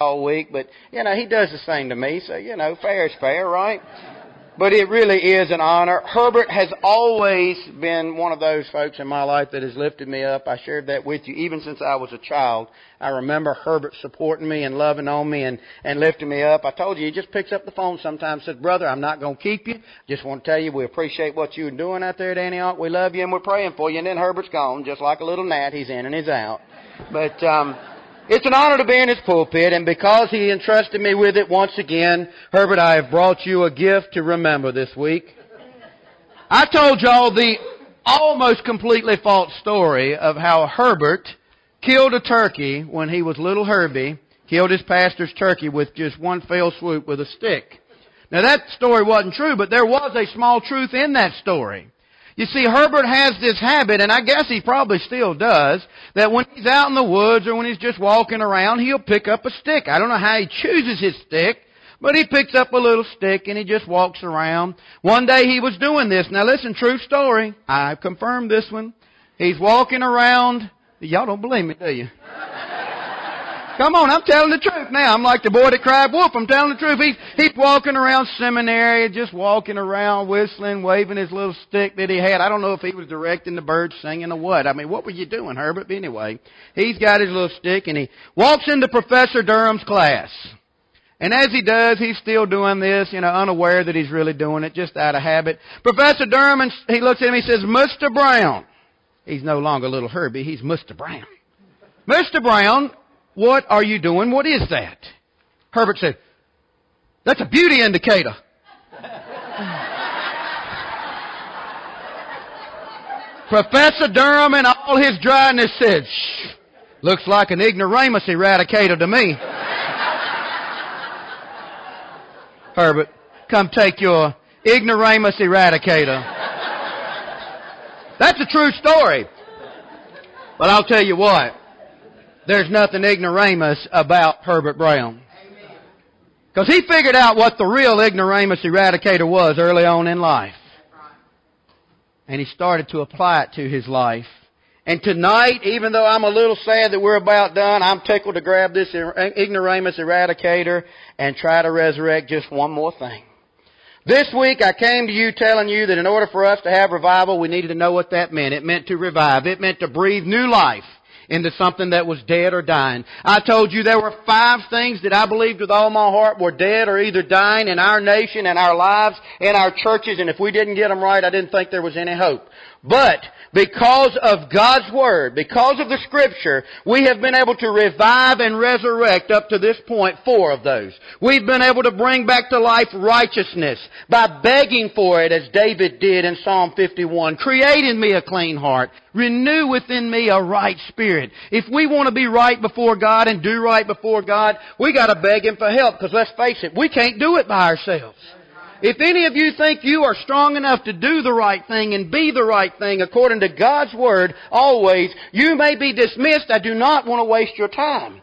all week, but you know, he does the same to me, so you know, fair is fair, right? But it really is an honor. Herbert has always been one of those folks in my life that has lifted me up. I shared that with you even since I was a child. I remember Herbert supporting me and loving on me and, and lifting me up. I told you, he just picks up the phone sometimes and says, Brother, I'm not going to keep you. Just want to tell you we appreciate what you're doing out there at Antioch. We love you and we're praying for you. And then Herbert's gone, just like a little gnat. He's in and he's out. But, um, it's an honor to be in his pulpit, and because he entrusted me with it once again, Herbert, I have brought you a gift to remember this week. I told y'all the almost completely false story of how Herbert killed a turkey when he was little Herbie, killed his pastor's turkey with just one fell swoop with a stick. Now that story wasn't true, but there was a small truth in that story. You see, Herbert has this habit, and I guess he probably still does, that when he's out in the woods or when he's just walking around, he'll pick up a stick. I don't know how he chooses his stick, but he picks up a little stick and he just walks around. One day he was doing this. Now listen, true story. I've confirmed this one. He's walking around. Y'all don't believe me, do you? Come on, I'm telling the truth now. I'm like the boy that cried wolf. I'm telling the truth. He's, he's walking around seminary, just walking around, whistling, waving his little stick that he had. I don't know if he was directing the birds singing or what. I mean, what were you doing, Herbert? But anyway, he's got his little stick and he walks into Professor Durham's class. And as he does, he's still doing this, you know, unaware that he's really doing it, just out of habit. Professor Durham, he looks at him, he says, Mr. Brown. He's no longer little Herbie, he's Mr. Brown. Mr. Brown, what are you doing? What is that? Herbert said, That's a beauty indicator. Professor Durham in all his dryness said, Shh, looks like an ignoramus eradicator to me. Herbert, come take your ignoramus eradicator. That's a true story. But I'll tell you what. There's nothing ignoramus about Herbert Brown. Because he figured out what the real ignoramus eradicator was early on in life. And he started to apply it to his life. And tonight, even though I'm a little sad that we're about done, I'm tickled to grab this er, ignoramus eradicator and try to resurrect just one more thing. This week I came to you telling you that in order for us to have revival, we needed to know what that meant. It meant to revive. It meant to breathe new life into something that was dead or dying. I told you there were five things that I believed with all my heart were dead or either dying in our nation and our lives, in our churches, and if we didn't get them right, I didn't think there was any hope. But because of God's Word, because of the Scripture, we have been able to revive and resurrect up to this point four of those. We've been able to bring back to life righteousness by begging for it as David did in Psalm 51. Create in me a clean heart. Renew within me a right spirit. If we want to be right before God and do right before God, we gotta beg Him for help because let's face it, we can't do it by ourselves. If any of you think you are strong enough to do the right thing and be the right thing according to God's Word always, you may be dismissed. I do not want to waste your time.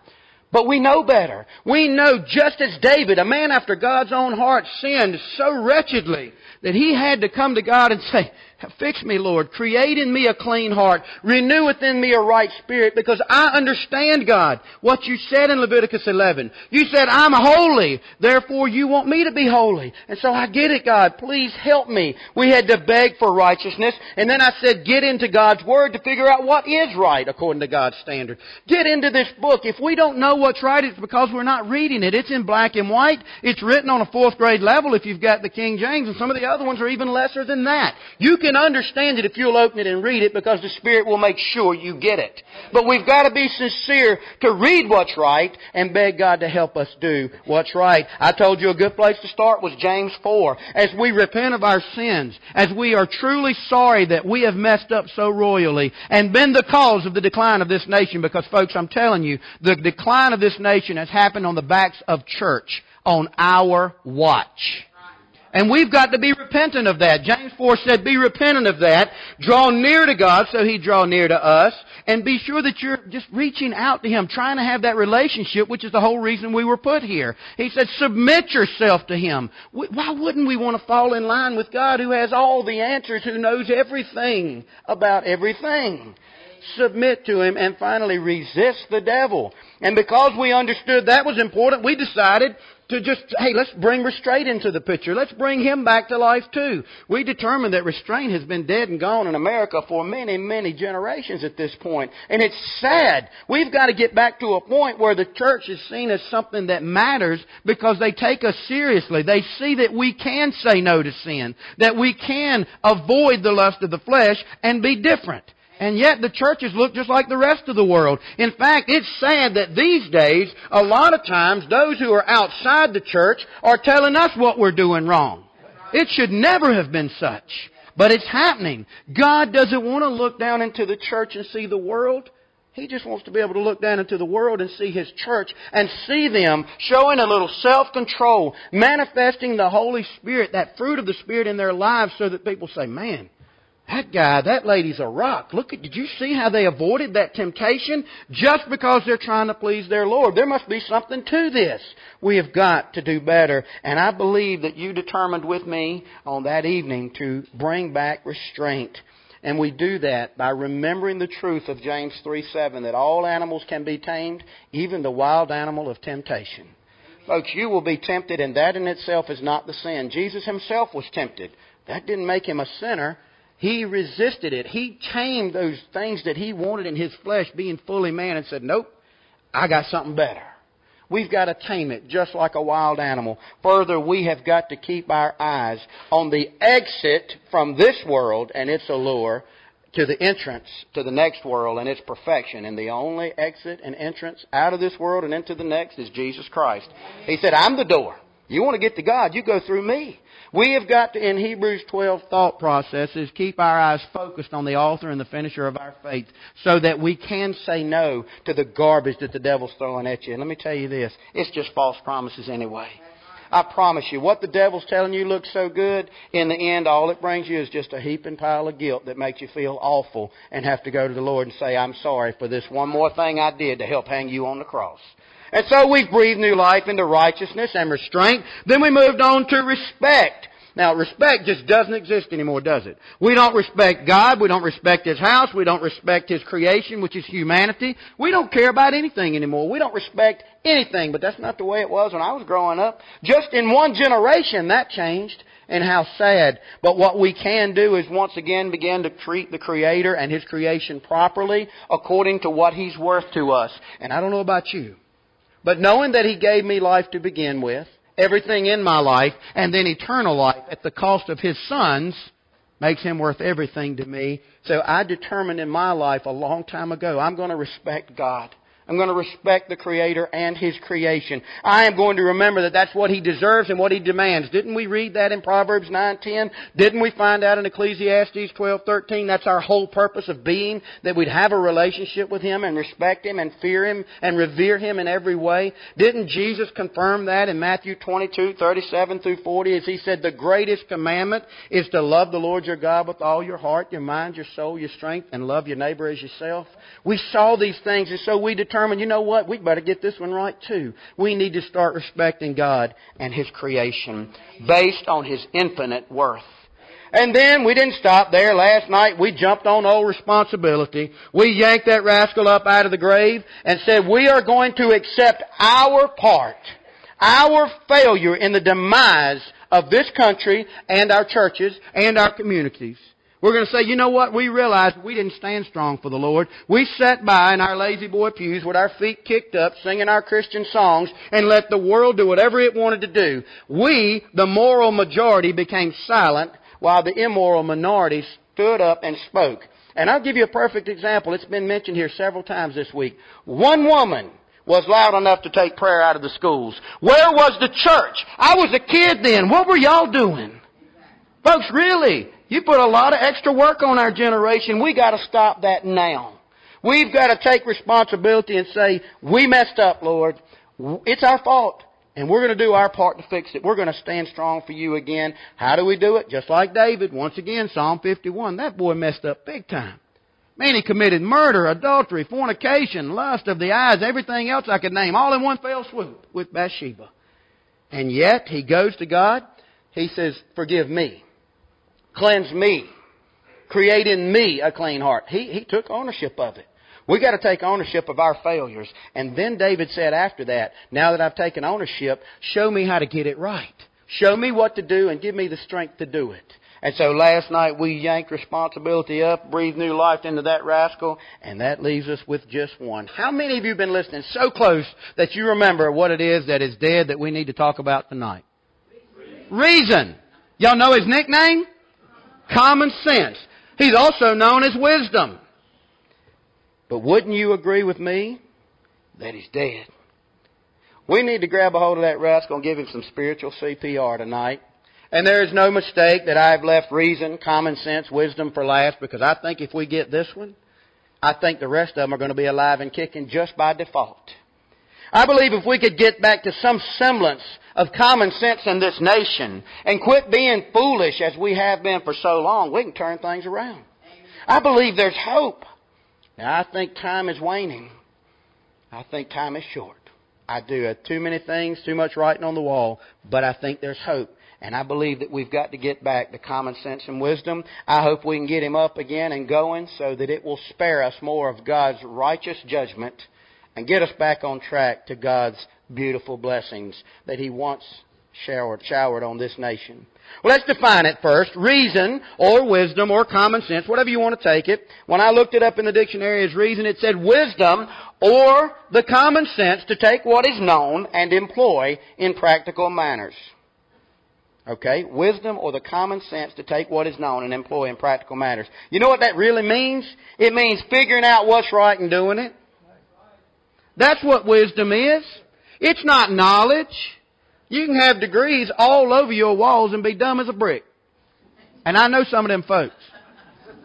But we know better. We know just as David, a man after God's own heart, sinned so wretchedly that he had to come to God and say, Fix me, Lord. Create in me a clean heart. Renew within me a right spirit because I understand, God, what you said in Leviticus 11. You said, I'm holy. Therefore, you want me to be holy. And so I get it, God. Please help me. We had to beg for righteousness. And then I said, get into God's Word to figure out what is right according to God's standard. Get into this book. If we don't know what's right, it's because we're not reading it. It's in black and white. It's written on a fourth grade level if you've got the King James, and some of the other ones are even lesser than that. You can can understand it if you'll open it and read it because the Spirit will make sure you get it. But we've got to be sincere to read what's right and beg God to help us do what's right. I told you a good place to start was James 4. As we repent of our sins, as we are truly sorry that we have messed up so royally and been the cause of the decline of this nation because folks, I'm telling you, the decline of this nation has happened on the backs of church on our watch. And we've got to be repentant of that. James 4 said, be repentant of that. Draw near to God so He draw near to us. And be sure that you're just reaching out to Him, trying to have that relationship, which is the whole reason we were put here. He said, submit yourself to Him. Why wouldn't we want to fall in line with God who has all the answers, who knows everything about everything? submit to Him, and finally resist the devil. And because we understood that was important, we decided to just, hey, let's bring restraint into the picture. Let's bring him back to life too. We determined that restraint has been dead and gone in America for many, many generations at this point. And it's sad. We've got to get back to a point where the church is seen as something that matters because they take us seriously. They see that we can say no to sin, that we can avoid the lust of the flesh and be different. And yet the churches look just like the rest of the world. In fact, it's sad that these days, a lot of times, those who are outside the church are telling us what we're doing wrong. It should never have been such. But it's happening. God doesn't want to look down into the church and see the world. He just wants to be able to look down into the world and see His church and see them showing a little self-control, manifesting the Holy Spirit, that fruit of the Spirit in their lives so that people say, man, that guy, that lady's a rock. Look at, did you see how they avoided that temptation? Just because they're trying to please their Lord. There must be something to this. We have got to do better. And I believe that you determined with me on that evening to bring back restraint. And we do that by remembering the truth of James 3 7 that all animals can be tamed, even the wild animal of temptation. Folks, you will be tempted, and that in itself is not the sin. Jesus himself was tempted. That didn't make him a sinner. He resisted it. He tamed those things that he wanted in his flesh, being fully man, and said, Nope, I got something better. We've got to tame it just like a wild animal. Further, we have got to keep our eyes on the exit from this world and its allure to the entrance to the next world and its perfection. And the only exit and entrance out of this world and into the next is Jesus Christ. He said, I'm the door. You want to get to God, you go through me. We have got to, in Hebrews 12 thought processes, keep our eyes focused on the author and the finisher of our faith so that we can say no to the garbage that the devil's throwing at you. And let me tell you this, it's just false promises anyway. I promise you, what the devil's telling you looks so good, in the end, all it brings you is just a heaping pile of guilt that makes you feel awful and have to go to the Lord and say, I'm sorry for this one more thing I did to help hang you on the cross. And so we breathed new life into righteousness and restraint. Then we moved on to respect. Now, respect just doesn't exist anymore, does it? We don't respect God. We don't respect His house. We don't respect His creation, which is humanity. We don't care about anything anymore. We don't respect anything. But that's not the way it was when I was growing up. Just in one generation, that changed. And how sad. But what we can do is once again begin to treat the Creator and His creation properly according to what He's worth to us. And I don't know about you. But knowing that He gave me life to begin with, everything in my life, and then eternal life at the cost of His sons, makes Him worth everything to me. So I determined in my life a long time ago, I'm going to respect God. I'm going to respect the Creator and His creation. I am going to remember that that's what He deserves and what He demands. Didn't we read that in Proverbs 9:10? Didn't we find out in Ecclesiastes 12:13? That's our whole purpose of being, that we'd have a relationship with Him and respect Him and fear Him and revere Him in every way. Didn't Jesus confirm that in Matthew 22:37 through 40 as He said, the greatest commandment is to love the Lord your God with all your heart, your mind, your soul, your strength, and love your neighbor as yourself? We saw these things and so we determined determined, you know what, we better get this one right too. We need to start respecting God and His creation based on His infinite worth. And then we didn't stop there. Last night we jumped on old responsibility. We yanked that rascal up out of the grave and said we are going to accept our part, our failure in the demise of this country and our churches and our communities. We're going to say, you know what? We realized we didn't stand strong for the Lord. We sat by in our La-Z-Boy pews with our feet kicked up, singing our Christian songs, and let the world do whatever it wanted to do. We, the moral majority, became silent while the immoral minority stood up and spoke. And I'll give you a perfect example. It's been mentioned here several times this week. One woman was loud enough to take prayer out of the schools. Where was the church? I was a kid then. What were y'all doing? Folks, really, you put a lot of extra work on our generation. We got to stop that now. We've got to take responsibility and say, we messed up, Lord. It's our fault. And we're going to do our part to fix it. We're going to stand strong for you again. How do we do it? Just like David. Once again, Psalm 51. That boy messed up big time. Man, he committed murder, adultery, fornication, lust of the eyes, everything else I could name, all in one fell swoop with Bathsheba. And yet, he goes to God. He says, forgive me. Cleanse me. create in me a clean heart. He, he took ownership of it. We got to take ownership of our failures. And then David said after that, now that I've taken ownership, show me how to get it right. Show me what to do and give me the strength to do it. And so last night we yanked responsibility up, breathed new life into that rascal, and that leaves us with just one. How many of you have been listening so close that you remember what it is that is dead that we need to talk about tonight? Reason. Y'all know his nickname? Common sense. He's also known as wisdom. But wouldn't you agree with me that he's dead? We need to grab a hold of that rascal and give him some spiritual CPR tonight. And there is no mistake that I've left reason, common sense, wisdom for last because I think if we get this one, I think the rest of them are going to be alive and kicking just by default. I believe if we could get back to some semblance of common sense in this nation and quit being foolish as we have been for so long, we can turn things around. I believe there's hope. Now, I think time is waning. I think time is short. I do. too many things, too much writing on the wall, but I think there's hope. And I believe that we've got to get back to common sense and wisdom. I hope we can get him up again and going so that it will spare us more of God's righteous judgment and get us back on track to God's beautiful blessings that he wants showered, showered on this nation. Well, let's define it first. Reason or wisdom or common sense, whatever you want to take it. When I looked it up in the dictionary as reason, it said wisdom or the common sense to take what is known and employ in practical manners. Okay? Wisdom or the common sense to take what is known and employ in practical matters. You know what that really means? It means figuring out what's right and doing it. That's what wisdom is. It's not knowledge. You can have degrees all over your walls and be dumb as a brick. And I know some of them folks.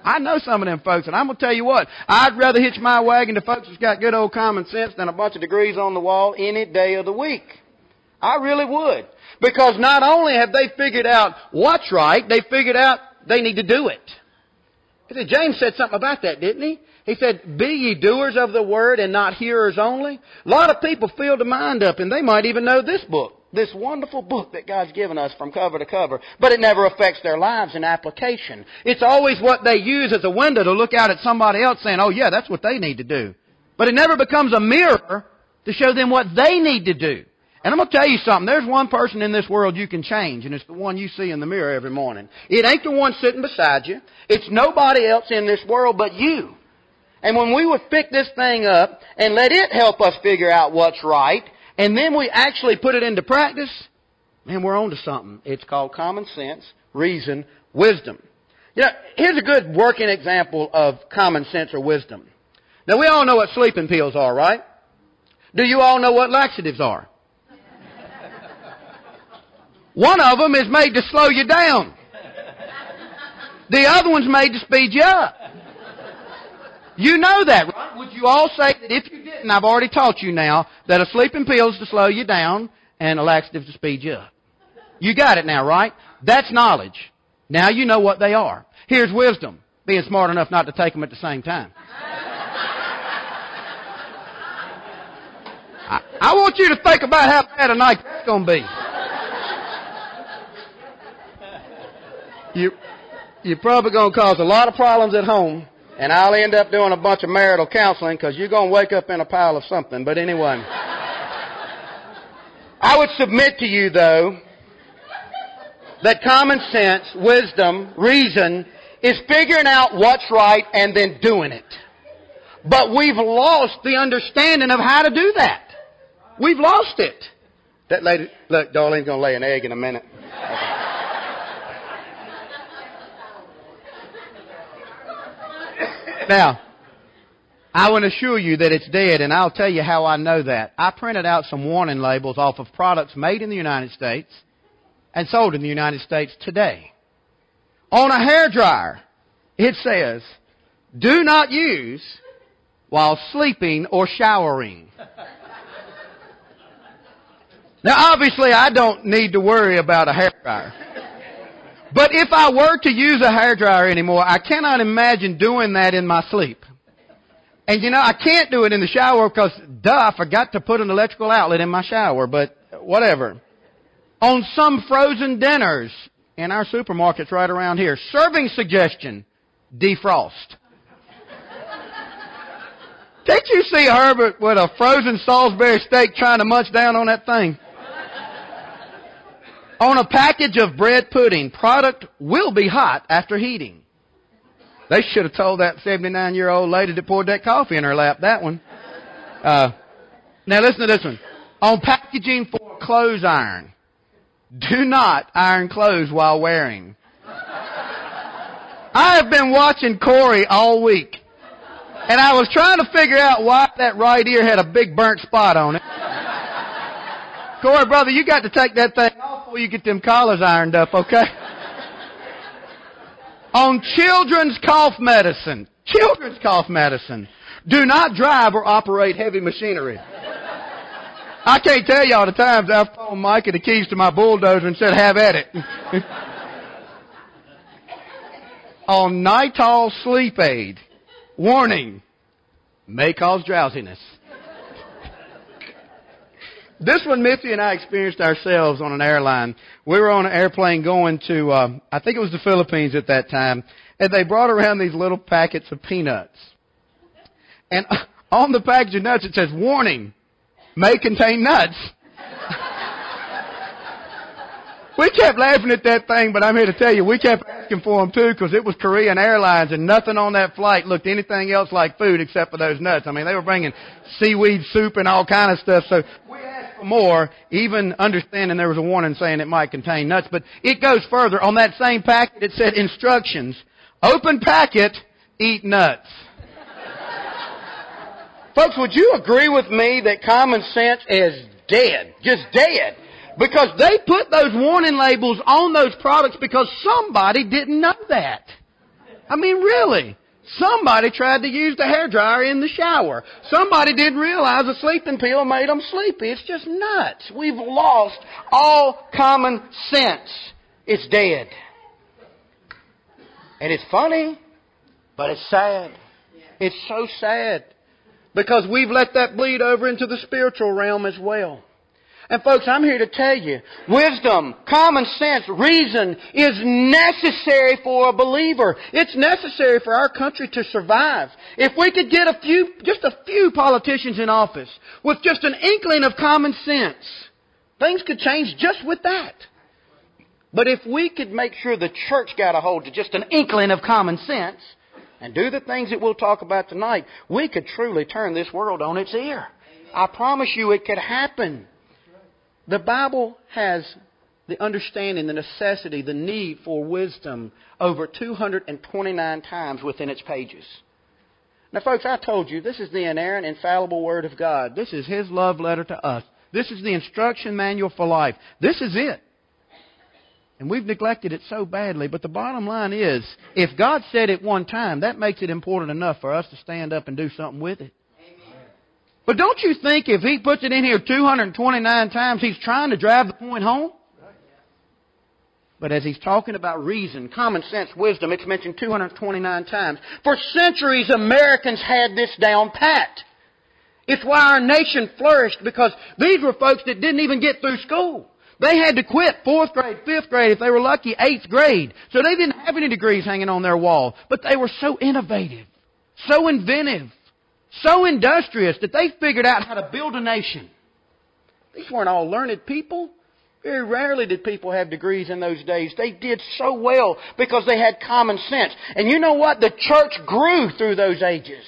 I know some of them folks, and I'm gonna tell you what, I'd rather hitch my wagon to folks that's got good old common sense than a bunch of degrees on the wall any day of the week. I really would. Because not only have they figured out what's right, they figured out they need to do it. James said something about that, didn't he? He said, Be ye doers of the word and not hearers only. A lot of people fill the mind up and they might even know this book this wonderful book that God's given us from cover to cover, but it never affects their lives in application. It's always what they use as a window to look out at somebody else saying, oh yeah, that's what they need to do. But it never becomes a mirror to show them what they need to do. And I'm going to tell you something. There's one person in this world you can change, and it's the one you see in the mirror every morning. It ain't the one sitting beside you. It's nobody else in this world but you. And when we would pick this thing up and let it help us figure out what's right, and then we actually put it into practice, man, we're on to something. It's called common sense, reason, wisdom. You know, here's a good working example of common sense or wisdom. Now we all know what sleeping pills are, right? Do you all know what laxatives are? One of them is made to slow you down. The other one's made to speed you up. You know that, right? Would you all say that if you didn't, I've already taught you now that a sleeping pill is to slow you down and a laxative to speed you up. You got it now, right? That's knowledge. Now you know what they are. Here's wisdom. Being smart enough not to take them at the same time. I, I want you to think about how bad a night that's going to be. You, you're probably going to cause a lot of problems at home and I'll end up doing a bunch of marital counseling because you're going to wake up in a pile of something. But anyway, I would submit to you, though, that common sense, wisdom, reason is figuring out what's right and then doing it. But we've lost the understanding of how to do that. We've lost it. That lady, look, Darlene's going to lay an egg in a minute. Now, I want to assure you that it's dead, and I'll tell you how I know that. I printed out some warning labels off of products made in the United States and sold in the United States today. On a hair dryer, it says, do not use while sleeping or showering. Now obviously I don't need to worry about a hair dryer. But if I were to use a hair dryer anymore, I cannot imagine doing that in my sleep. And you know, I can't do it in the shower because, duh, I forgot to put an electrical outlet in my shower, but whatever. On some frozen dinners in our supermarkets right around here, serving suggestion, defrost. Did you see Herbert with a frozen Salisbury steak trying to munch down on that thing? On a package of bread pudding, product will be hot after heating. They should have told that 79 year old lady that poured that coffee in her lap that one. Uh, now listen to this one. On packaging for clothes iron, do not iron clothes while wearing. I have been watching Corey all week. And I was trying to figure out why that right ear had a big burnt spot on it. Corey, brother, you got to take that thing off before you get them collars ironed up, okay? on children's cough medicine. Children's cough medicine. Do not drive or operate heavy machinery. I can't tell y'all the times I've phoned Micah the keys to my bulldozer and said, have at it. on Nytol sleep aid. Warning. May cause drowsiness. This one Mitzi and I experienced ourselves on an airline. We were on an airplane going to, uh, I think it was the Philippines at that time, and they brought around these little packets of peanuts. And on the package of nuts it says, warning, may contain nuts. we kept laughing at that thing, but I'm here to tell you, we kept asking for them too because it was Korean Airlines and nothing on that flight looked anything else like food except for those nuts. I mean, they were bringing seaweed soup and all kind of stuff. So we more, even understanding there was a warning saying it might contain nuts. But it goes further. On that same packet, it said instructions. Open packet, eat nuts. Folks, would you agree with me that common sense is dead? Just dead. Because they put those warning labels on those products because somebody didn't know that. I mean, really. Somebody tried to use the hair dryer in the shower. Somebody didn't realize a sleeping pill made them sleepy. It's just nuts. We've lost all common sense. It's dead. And it's funny, but it's sad. It's so sad. Because we've let that bleed over into the spiritual realm as well. And folks, I'm here to tell you, wisdom, common sense, reason is necessary for a believer. It's necessary for our country to survive. If we could get a few, just a few politicians in office with just an inkling of common sense, things could change just with that. But if we could make sure the church got a hold of just an inkling of common sense and do the things that we'll talk about tonight, we could truly turn this world on its ear. I promise you it could happen. The Bible has the understanding, the necessity, the need for wisdom over 229 times within its pages. Now, folks, I told you this is the inerrant, infallible Word of God. This is His love letter to us. This is the instruction manual for life. This is it. And we've neglected it so badly. But the bottom line is, if God said it one time, that makes it important enough for us to stand up and do something with it. But don't you think if he puts it in here 229 times, he's trying to drive the point home? But as he's talking about reason, common sense, wisdom, it's mentioned 229 times. For centuries, Americans had this down pat. It's why our nation flourished because these were folks that didn't even get through school. They had to quit fourth grade, fifth grade, if they were lucky, eighth grade. So they didn't have any degrees hanging on their wall. But they were so innovative, so inventive, so industrious that they figured out how to build a nation. These weren't all learned people. Very rarely did people have degrees in those days. They did so well because they had common sense. And you know what? The church grew through those ages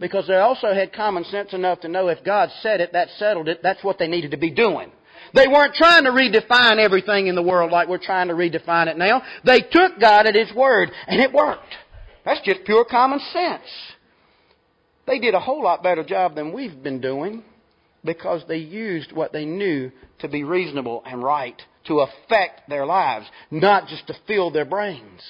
because they also had common sense enough to know if God said it, that settled it. That's what they needed to be doing. They weren't trying to redefine everything in the world like we're trying to redefine it now. They took God at His word and it worked. That's just pure common sense. They did a whole lot better job than we've been doing because they used what they knew to be reasonable and right to affect their lives, not just to fill their brains.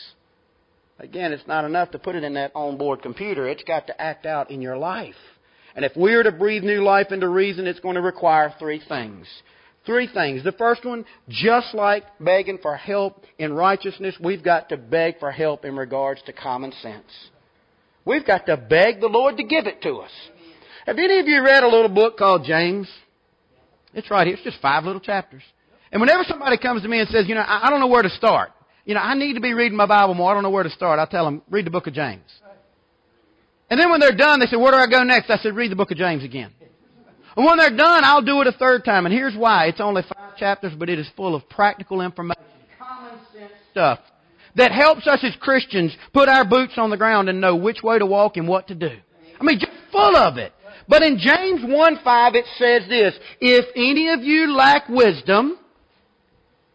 Again, it's not enough to put it in that onboard computer. It's got to act out in your life. And if we are to breathe new life into reason, it's going to require three things. Three things. The first one, just like begging for help in righteousness, we've got to beg for help in regards to common sense. We've got to beg the Lord to give it to us. Have any of you read a little book called James? It's right here. It's just five little chapters. And whenever somebody comes to me and says, you know, I don't know where to start, you know, I need to be reading my Bible more. I don't know where to start. I tell them, read the book of James. And then when they're done, they say, where do I go next? I said, read the book of James again. And when they're done, I'll do it a third time. And here's why. It's only five chapters, but it is full of practical information, common sense stuff that helps us as Christians put our boots on the ground and know which way to walk and what to do. I mean, just full of it. But in James 1 5, it says this If any of you lack wisdom,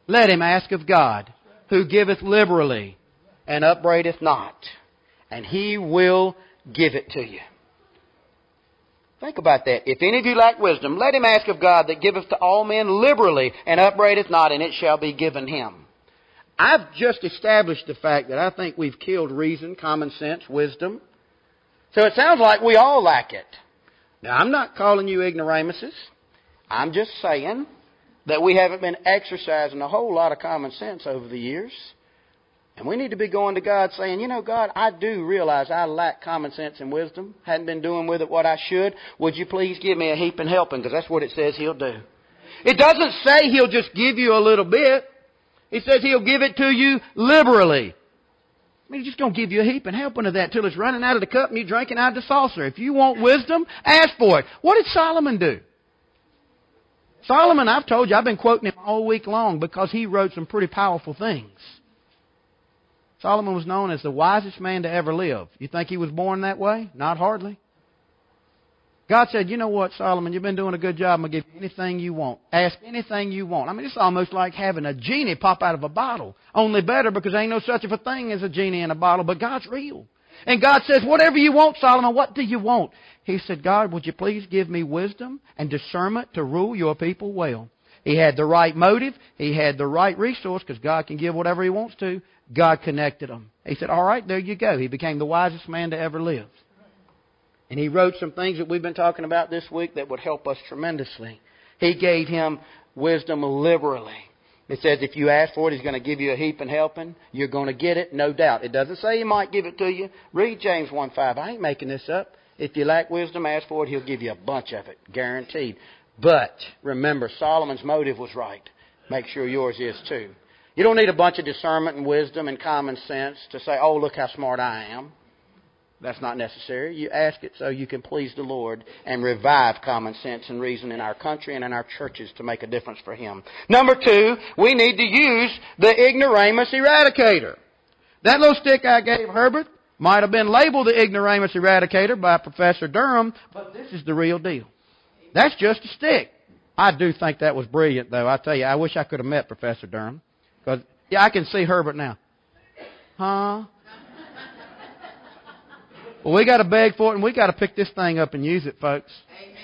let him ask of God, who giveth liberally and upbraideth not, and he will give it to you. Think about that. If any of you lack wisdom, let him ask of God that giveth to all men liberally and upbraideth not, and it shall be given him. I've just established the fact that I think we've killed reason, common sense, wisdom. So it sounds like we all lack it. Now, I'm not calling you ignoramuses. I'm just saying that we haven't been exercising a whole lot of common sense over the years. And we need to be going to God saying, you know, God, I do realize I lack common sense and wisdom. Hadn't been doing with it what I should. Would you please give me a heaping helping? Because that's what it says He'll do. It doesn't say He'll just give you a little bit. He says He'll give it to you liberally. I mean, He's just going to give you a heaping helping of that till it's running out of the cup and you're drinking out of the saucer. If you want wisdom, ask for it. What did Solomon do? Solomon, I've told you, I've been quoting him all week long because he wrote some pretty powerful things. Solomon was known as the wisest man to ever live. You think he was born that way? Not hardly. God said, you know what, Solomon, you've been doing a good job. I'm going to give you anything you want. Ask anything you want. I mean, it's almost like having a genie pop out of a bottle. Only better because there ain't no such of a thing as a genie in a bottle, but God's real. And God says, whatever you want, Solomon, what do you want? He said, God, would you please give me wisdom and discernment to rule your people well? He had the right motive. He had the right resource because God can give whatever He wants to. God connected him. He said, All right, there you go. He became the wisest man to ever live. And he wrote some things that we've been talking about this week that would help us tremendously. He gave him wisdom liberally. It says if you ask for it, he's going to give you a heap and helping. You're going to get it, no doubt. It doesn't say he might give it to you. Read James 1 5. I ain't making this up. If you lack wisdom, ask for it. He'll give you a bunch of it, guaranteed. But remember, Solomon's motive was right. Make sure yours is too. You don't need a bunch of discernment and wisdom and common sense to say, oh, look how smart I am. That's not necessary. You ask it so you can please the Lord and revive common sense and reason in our country and in our churches to make a difference for Him. Number two, we need to use the ignoramus eradicator. That little stick I gave Herbert might have been labeled the ignoramus eradicator by Professor Durham, but this is the real deal. That's just a stick. I do think that was brilliant, though. I tell you, I wish I could have met Professor Durham. Because, yeah, I can see Herbert now. Huh? Well, we got to beg for it, and we got to pick this thing up and use it, folks. Amen.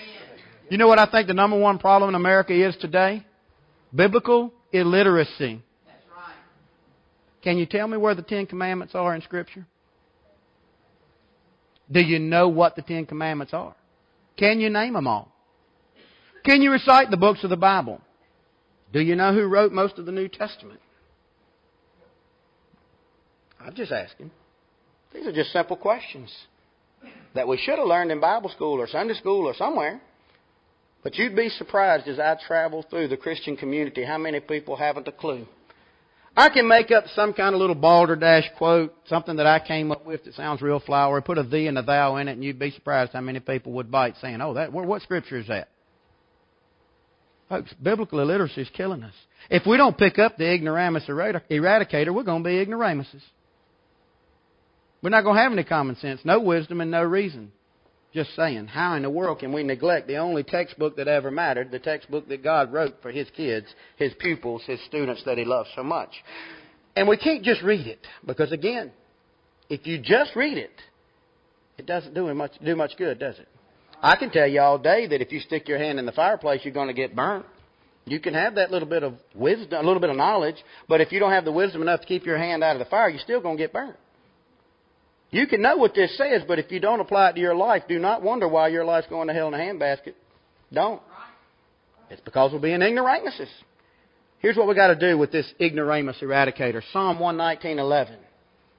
You know what I think the number one problem in America is today? Biblical illiteracy. That's right. Can you tell me where the Ten Commandments are in Scripture? Do you know what the Ten Commandments are? Can you name them all? Can you recite the books of the Bible? Do you know who wrote most of the New Testament? I'm just asking. These are just simple questions that we should have learned in Bible school or Sunday school or somewhere. But you'd be surprised as I travel through the Christian community how many people haven't a clue. I can make up some kind of little balderdash quote, something that I came up with that sounds real flowery, put a thee and a thou in it, and you'd be surprised how many people would bite saying, "Oh, that what scripture is that?" Folks, biblical illiteracy is killing us. If we don't pick up the ignoramus eradicator, we're going to be ignoramuses. We're not going to have any common sense, no wisdom, and no reason. Just saying, how in the world can we neglect the only textbook that ever mattered, the textbook that God wrote for His kids, His pupils, His students that He loves so much? And we can't just read it, because again, if you just read it, it doesn't do much, do much good, does it? I can tell you all day that if you stick your hand in the fireplace, you're going to get burnt. You can have that little bit of wisdom, a little bit of knowledge, but if you don't have the wisdom enough to keep your hand out of the fire, you're still going to get burnt. You can know what this says, but if you don't apply it to your life, do not wonder why your life's going to hell in a handbasket. Don't. It's because we're being ignoramuses. Here's what we got to do with this ignoramus eradicator. Psalm 119:11.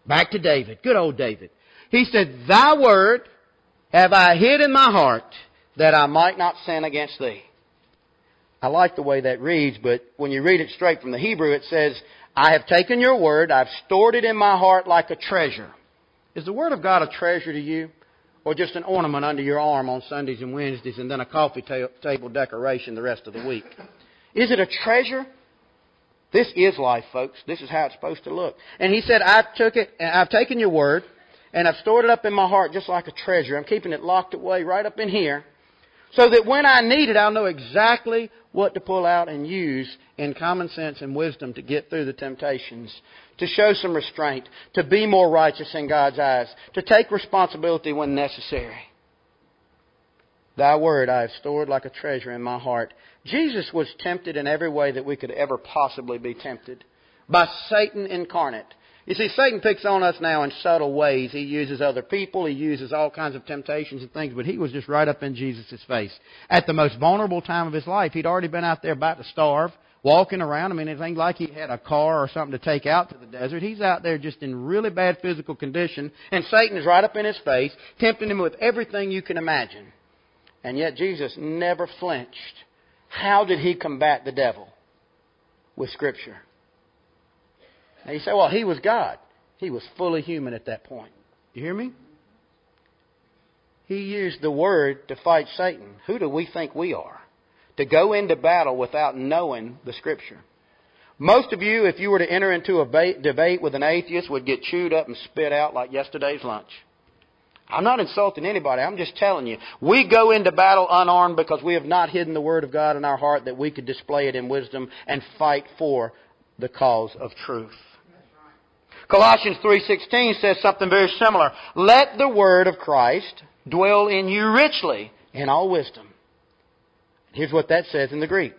Back to David. Good old David. He said, "Thy word have I hid in my heart that I might not sin against thee." I like the way that reads, but when you read it straight from the Hebrew, it says, I have taken your word, I've stored it in my heart like a treasure. Is the word of God a treasure to you? Or just an ornament under your arm on Sundays and Wednesdays and then a coffee ta- table decoration the rest of the week? Is it a treasure? This is life, folks. This is how it's supposed to look. And he said, I've took it, and I've taken your word, and I've stored it up in my heart just like a treasure. I'm keeping it locked away right up in here so that when I need it, I'll know exactly what to pull out and use in common sense and wisdom to get through the temptations, to show some restraint, to be more righteous in God's eyes, to take responsibility when necessary. Thy word I have stored like a treasure in my heart. Jesus was tempted in every way that we could ever possibly be tempted by Satan incarnate. You see, Satan picks on us now in subtle ways. He uses other people, he uses all kinds of temptations and things, but he was just right up in Jesus' face. At the most vulnerable time of his life, he'd already been out there about to starve, walking around. I mean, it ain't like he had a car or something to take out to the desert. He's out there just in really bad physical condition, and Satan is right up in his face, tempting him with everything you can imagine. And yet Jesus never flinched. How did he combat the devil? With Scripture. Now you say, well, he was God. He was fully human at that point. You hear me? He used the word to fight Satan. Who do we think we are? To go into battle without knowing the Scripture. Most of you, if you were to enter into a debate with an atheist, would get chewed up and spit out like yesterday's lunch. I'm not insulting anybody. I'm just telling you. We go into battle unarmed because we have not hidden the Word of God in our heart that we could display it in wisdom and fight for the cause of truth. Colossians 3:16 says something very similar. Let the word of Christ dwell in you richly in all wisdom. Here's what that says in the Greek.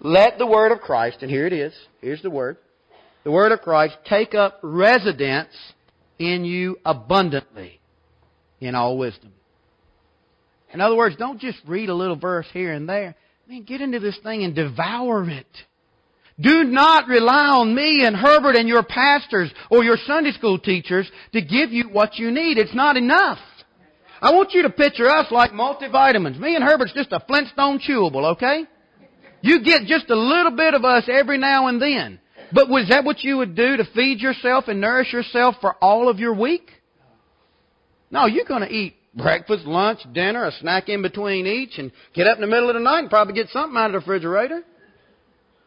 Let the word of Christ, and here it is, here's the word. The word of Christ take up residence in you abundantly in all wisdom. In other words, don't just read a little verse here and there. I mean, get into this thing and devour it. Do not rely on me and Herbert and your pastors or your Sunday school teachers to give you what you need. It's not enough. I want you to picture us like multivitamins. Me and Herbert's just a Flintstone chewable, okay? You get just a little bit of us every now and then. But was that what you would do to feed yourself and nourish yourself for all of your week? No, you're going to eat breakfast, lunch, dinner, a snack in between each, and get up in the middle of the night and probably get something out of the refrigerator.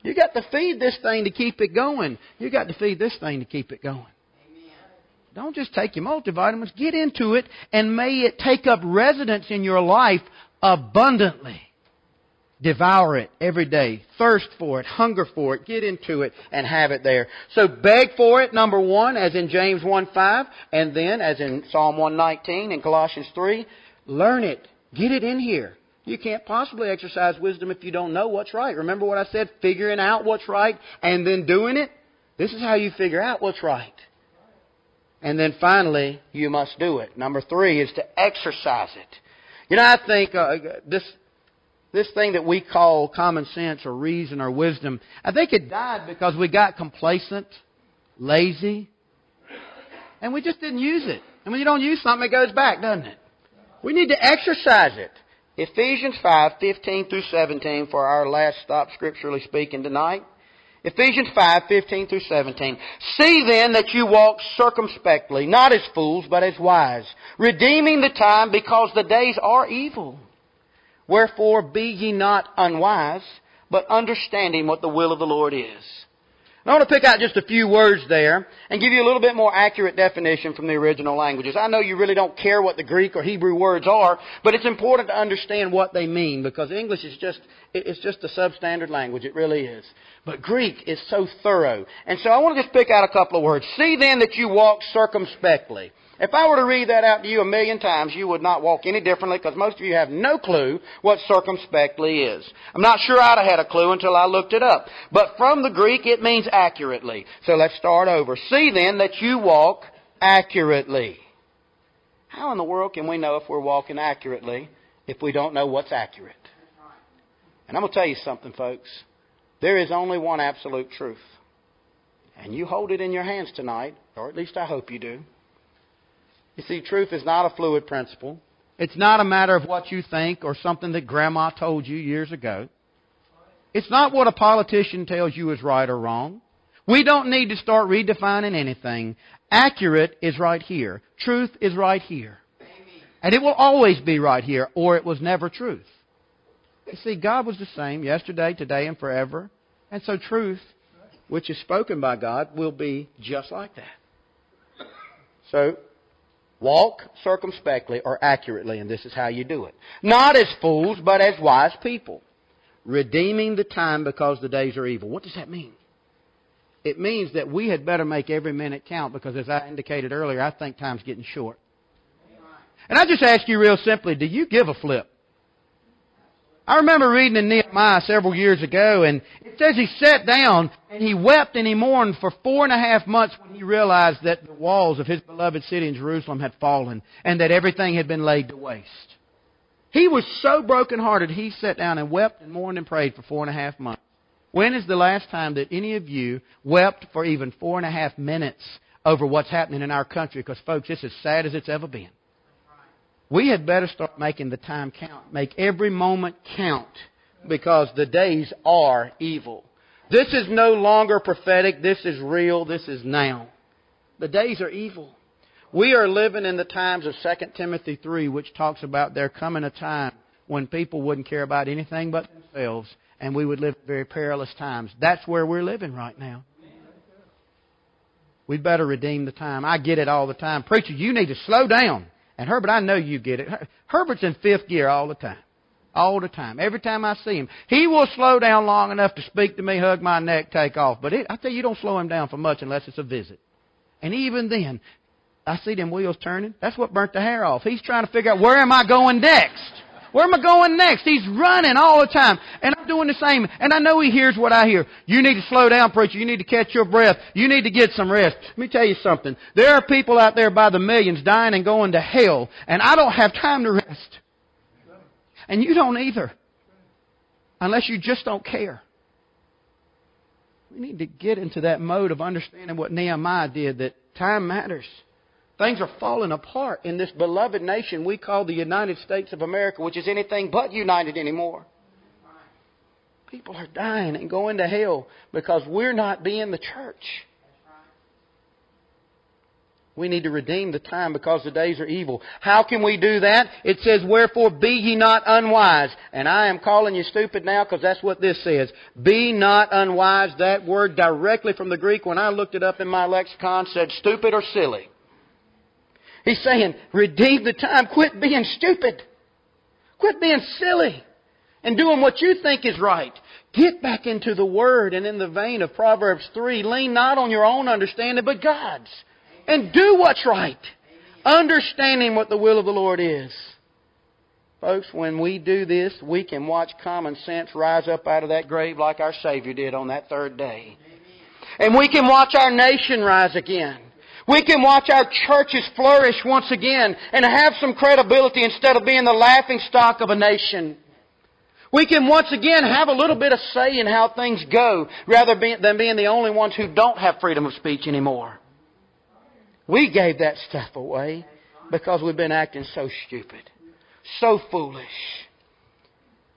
You got to feed this thing to keep it going. You got to feed this thing to keep it going. Don't just take your multivitamins. Get into it and may it take up residence in your life abundantly. Devour it every day. Thirst for it. Hunger for it. Get into it and have it there. So beg for it, number one, as in James 1 5, and then as in Psalm 119 and Colossians 3. Learn it. Get it in here. You can't possibly exercise wisdom if you don't know what's right. Remember what I said? Figuring out what's right and then doing it? This is how you figure out what's right. And then finally, you must do it. Number three is to exercise it. You know, I think uh, this this thing that we call common sense or reason or wisdom, I think it died because we got complacent, lazy, and we just didn't use it. And when you don't use something, it goes back, doesn't it? We need to exercise it. Ephesians 5, 15 through 17 for our last stop scripturally speaking tonight. Ephesians 5, 15 through 17. See then that you walk circumspectly, not as fools, but as wise, redeeming the time because the days are evil. Wherefore be ye not unwise, but understanding what the will of the Lord is. I want to pick out just a few words there and give you a little bit more accurate definition from the original languages. I know you really don't care what the Greek or Hebrew words are, but it's important to understand what they mean because English is just, it's just a substandard language. It really is. But Greek is so thorough. And so I want to just pick out a couple of words. See then that you walk circumspectly. If I were to read that out to you a million times, you would not walk any differently because most of you have no clue what circumspectly is. I'm not sure I'd have had a clue until I looked it up. But from the Greek, it means accurately. So let's start over. See then that you walk accurately. How in the world can we know if we're walking accurately if we don't know what's accurate? And I'm going to tell you something, folks. There is only one absolute truth. And you hold it in your hands tonight, or at least I hope you do. You see, truth is not a fluid principle. It's not a matter of what you think or something that grandma told you years ago. It's not what a politician tells you is right or wrong. We don't need to start redefining anything. Accurate is right here. Truth is right here. And it will always be right here, or it was never truth. You see, God was the same yesterday, today, and forever. And so truth, which is spoken by God, will be just like that. So, walk circumspectly or accurately, and this is how you do it. Not as fools, but as wise people. Redeeming the time because the days are evil. What does that mean? It means that we had better make every minute count because, as I indicated earlier, I think time's getting short. And I just ask you real simply, do you give a flip? I remember reading in Nehemiah several years ago, and it says he sat down and he wept and he mourned for four and a half months when he realized that the walls of his beloved city in Jerusalem had fallen and that everything had been laid to waste. He was so brokenhearted, he sat down and wept and mourned and prayed for four and a half months. When is the last time that any of you wept for even four and a half minutes over what's happening in our country? Because, folks, it's as sad as it's ever been. We had better start making the time count. Make every moment count because the days are evil. This is no longer prophetic. This is real. This is now. The days are evil. We are living in the times of 2 Timothy 3, which talks about there coming a time when people wouldn't care about anything but themselves and we would live very perilous times. That's where we're living right now. We'd better redeem the time. I get it all the time. Preacher, you need to slow down. And Herbert, I know you get it. Herbert's in fifth gear all the time. All the time. Every time I see him. He will slow down long enough to speak to me, hug my neck, take off. But it, I tell you, you don't slow him down for much unless it's a visit. And even then, I see them wheels turning. That's what burnt the hair off. He's trying to figure out where am I going next? Where am I going next? He's running all the time. And I'm doing the same. And I know he hears what I hear. You need to slow down, preacher. You need to catch your breath. You need to get some rest. Let me tell you something. There are people out there by the millions dying and going to hell. And I don't have time to rest. And you don't either. Unless you just don't care. We need to get into that mode of understanding what Nehemiah did, that time matters. Things are falling apart in this beloved nation we call the United States of America, which is anything but united anymore. People are dying and going to hell because we're not being the church. We need to redeem the time because the days are evil. How can we do that? It says, Wherefore be ye not unwise. And I am calling you stupid now because that's what this says. Be not unwise. That word directly from the Greek, when I looked it up in my lexicon, said stupid or silly. He's saying, redeem the time. Quit being stupid. Quit being silly and doing what you think is right. Get back into the Word and in the vein of Proverbs 3, lean not on your own understanding, but God's. And do what's right. Understanding what the will of the Lord is. Folks, when we do this, we can watch common sense rise up out of that grave like our Savior did on that third day. And we can watch our nation rise again. We can watch our churches flourish once again and have some credibility instead of being the laughing stock of a nation. We can once again have a little bit of say in how things go rather than being the only ones who don't have freedom of speech anymore. We gave that stuff away because we've been acting so stupid, so foolish.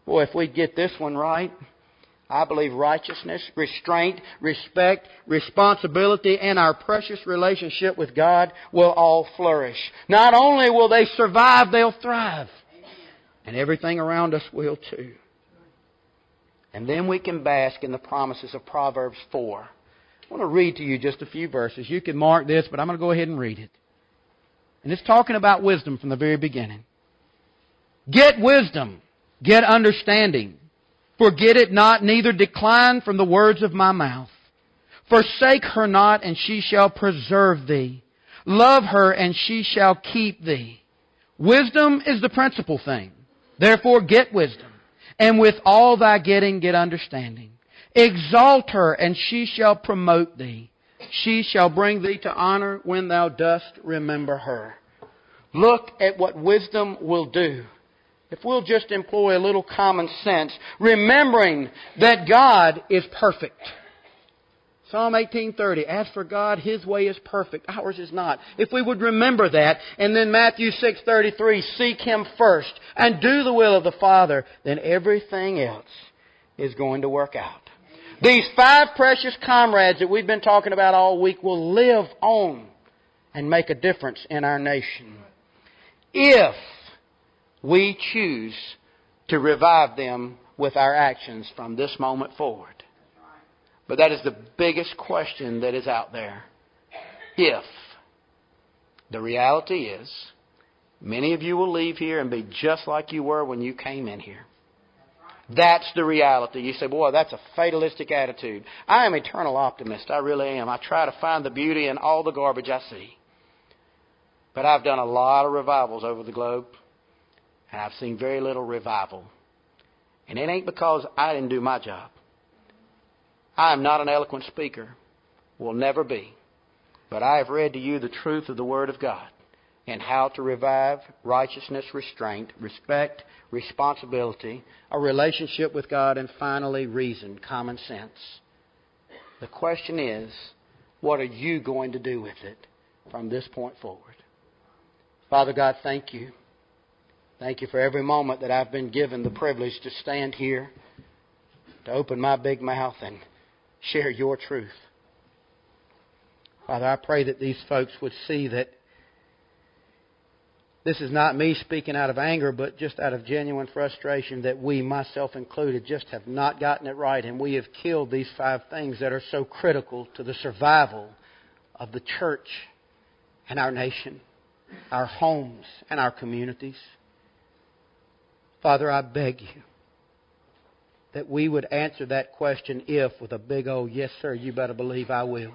Boy, if we get this one right, I believe righteousness, restraint, respect, responsibility, and our precious relationship with God will all flourish. Not only will they survive, they'll thrive. And everything around us will too. And then we can bask in the promises of Proverbs 4. I want to read to you just a few verses. You can mark this, but I'm going to go ahead and read it. And it's talking about wisdom from the very beginning. Get wisdom. Get understanding. Forget it not, neither decline from the words of my mouth. Forsake her not, and she shall preserve thee. Love her, and she shall keep thee. Wisdom is the principal thing. Therefore get wisdom. And with all thy getting, get understanding. Exalt her, and she shall promote thee. She shall bring thee to honor when thou dost remember her. Look at what wisdom will do if we'll just employ a little common sense, remembering that God is perfect. Psalm 18:30 As for God his way is perfect ours is not if we would remember that and then Matthew 6:33 seek him first and do the will of the Father then everything else is going to work out. These five precious comrades that we've been talking about all week will live on and make a difference in our nation. If we choose to revive them with our actions from this moment forward. But that is the biggest question that is out there. If the reality is, many of you will leave here and be just like you were when you came in here. That's the reality. You say, boy, that's a fatalistic attitude. I am eternal optimist. I really am. I try to find the beauty in all the garbage I see. But I've done a lot of revivals over the globe, and I've seen very little revival. And it ain't because I didn't do my job. I am not an eloquent speaker, will never be. But I have read to you the truth of the Word of God and how to revive righteousness, restraint, respect, responsibility, a relationship with God, and finally, reason, common sense. The question is, what are you going to do with it from this point forward? Father God, thank you. Thank you for every moment that I've been given the privilege to stand here, to open my big mouth and share your truth. Father, I pray that these folks would see that this is not me speaking out of anger, but just out of genuine frustration that we, myself included, just have not gotten it right. And we have killed these five things that are so critical to the survival of the church and our nation, our homes and our communities. Father, I beg you that we would answer that question if with a big old yes, sir, you better believe I will.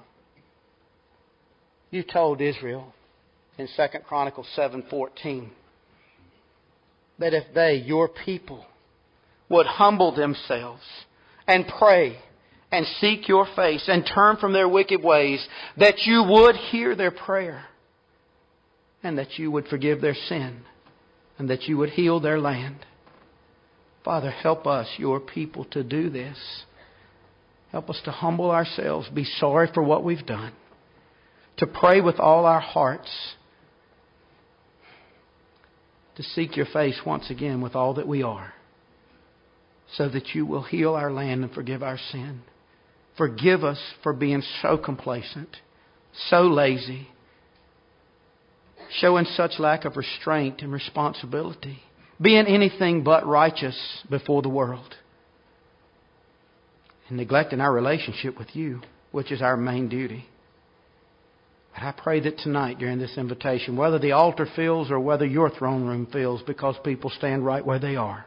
You told Israel in 2 Chronicles 7:14 that if they, your people, would humble themselves and pray and seek your face and turn from their wicked ways, that you would hear their prayer and that you would forgive their sin and that you would heal their land. Father, help us, your people, to do this. Help us to humble ourselves, be sorry for what we've done, to pray with all our hearts, to seek your face once again with all that we are, so that you will heal our land and forgive our sin. Forgive us for being so complacent, so lazy, showing such lack of restraint and responsibility being anything but righteous before the world, and neglecting our relationship with you, which is our main duty. But I pray that tonight during this invitation, whether the altar fills or whether your throne room fills because people stand right where they are,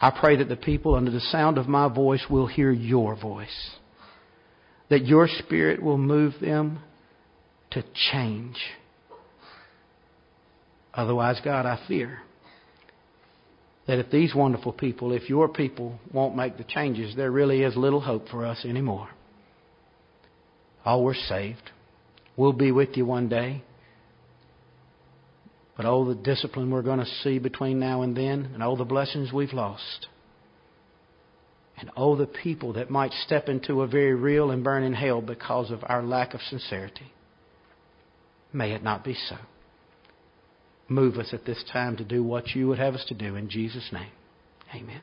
I pray that the people under the sound of my voice will hear your voice. That your spirit will move them to change. Otherwise, God, I fear that if these wonderful people, if your people won't make the changes, there really is little hope for us anymore. All we're saved. We'll be with you one day. But oh, the discipline we're going to see between now and then, and oh, the blessings we've lost. And oh, the people that might step into a very real and burning hell because of our lack of sincerity. May it not be so move us at this time to do what you would have us to do. In Jesus' name, amen.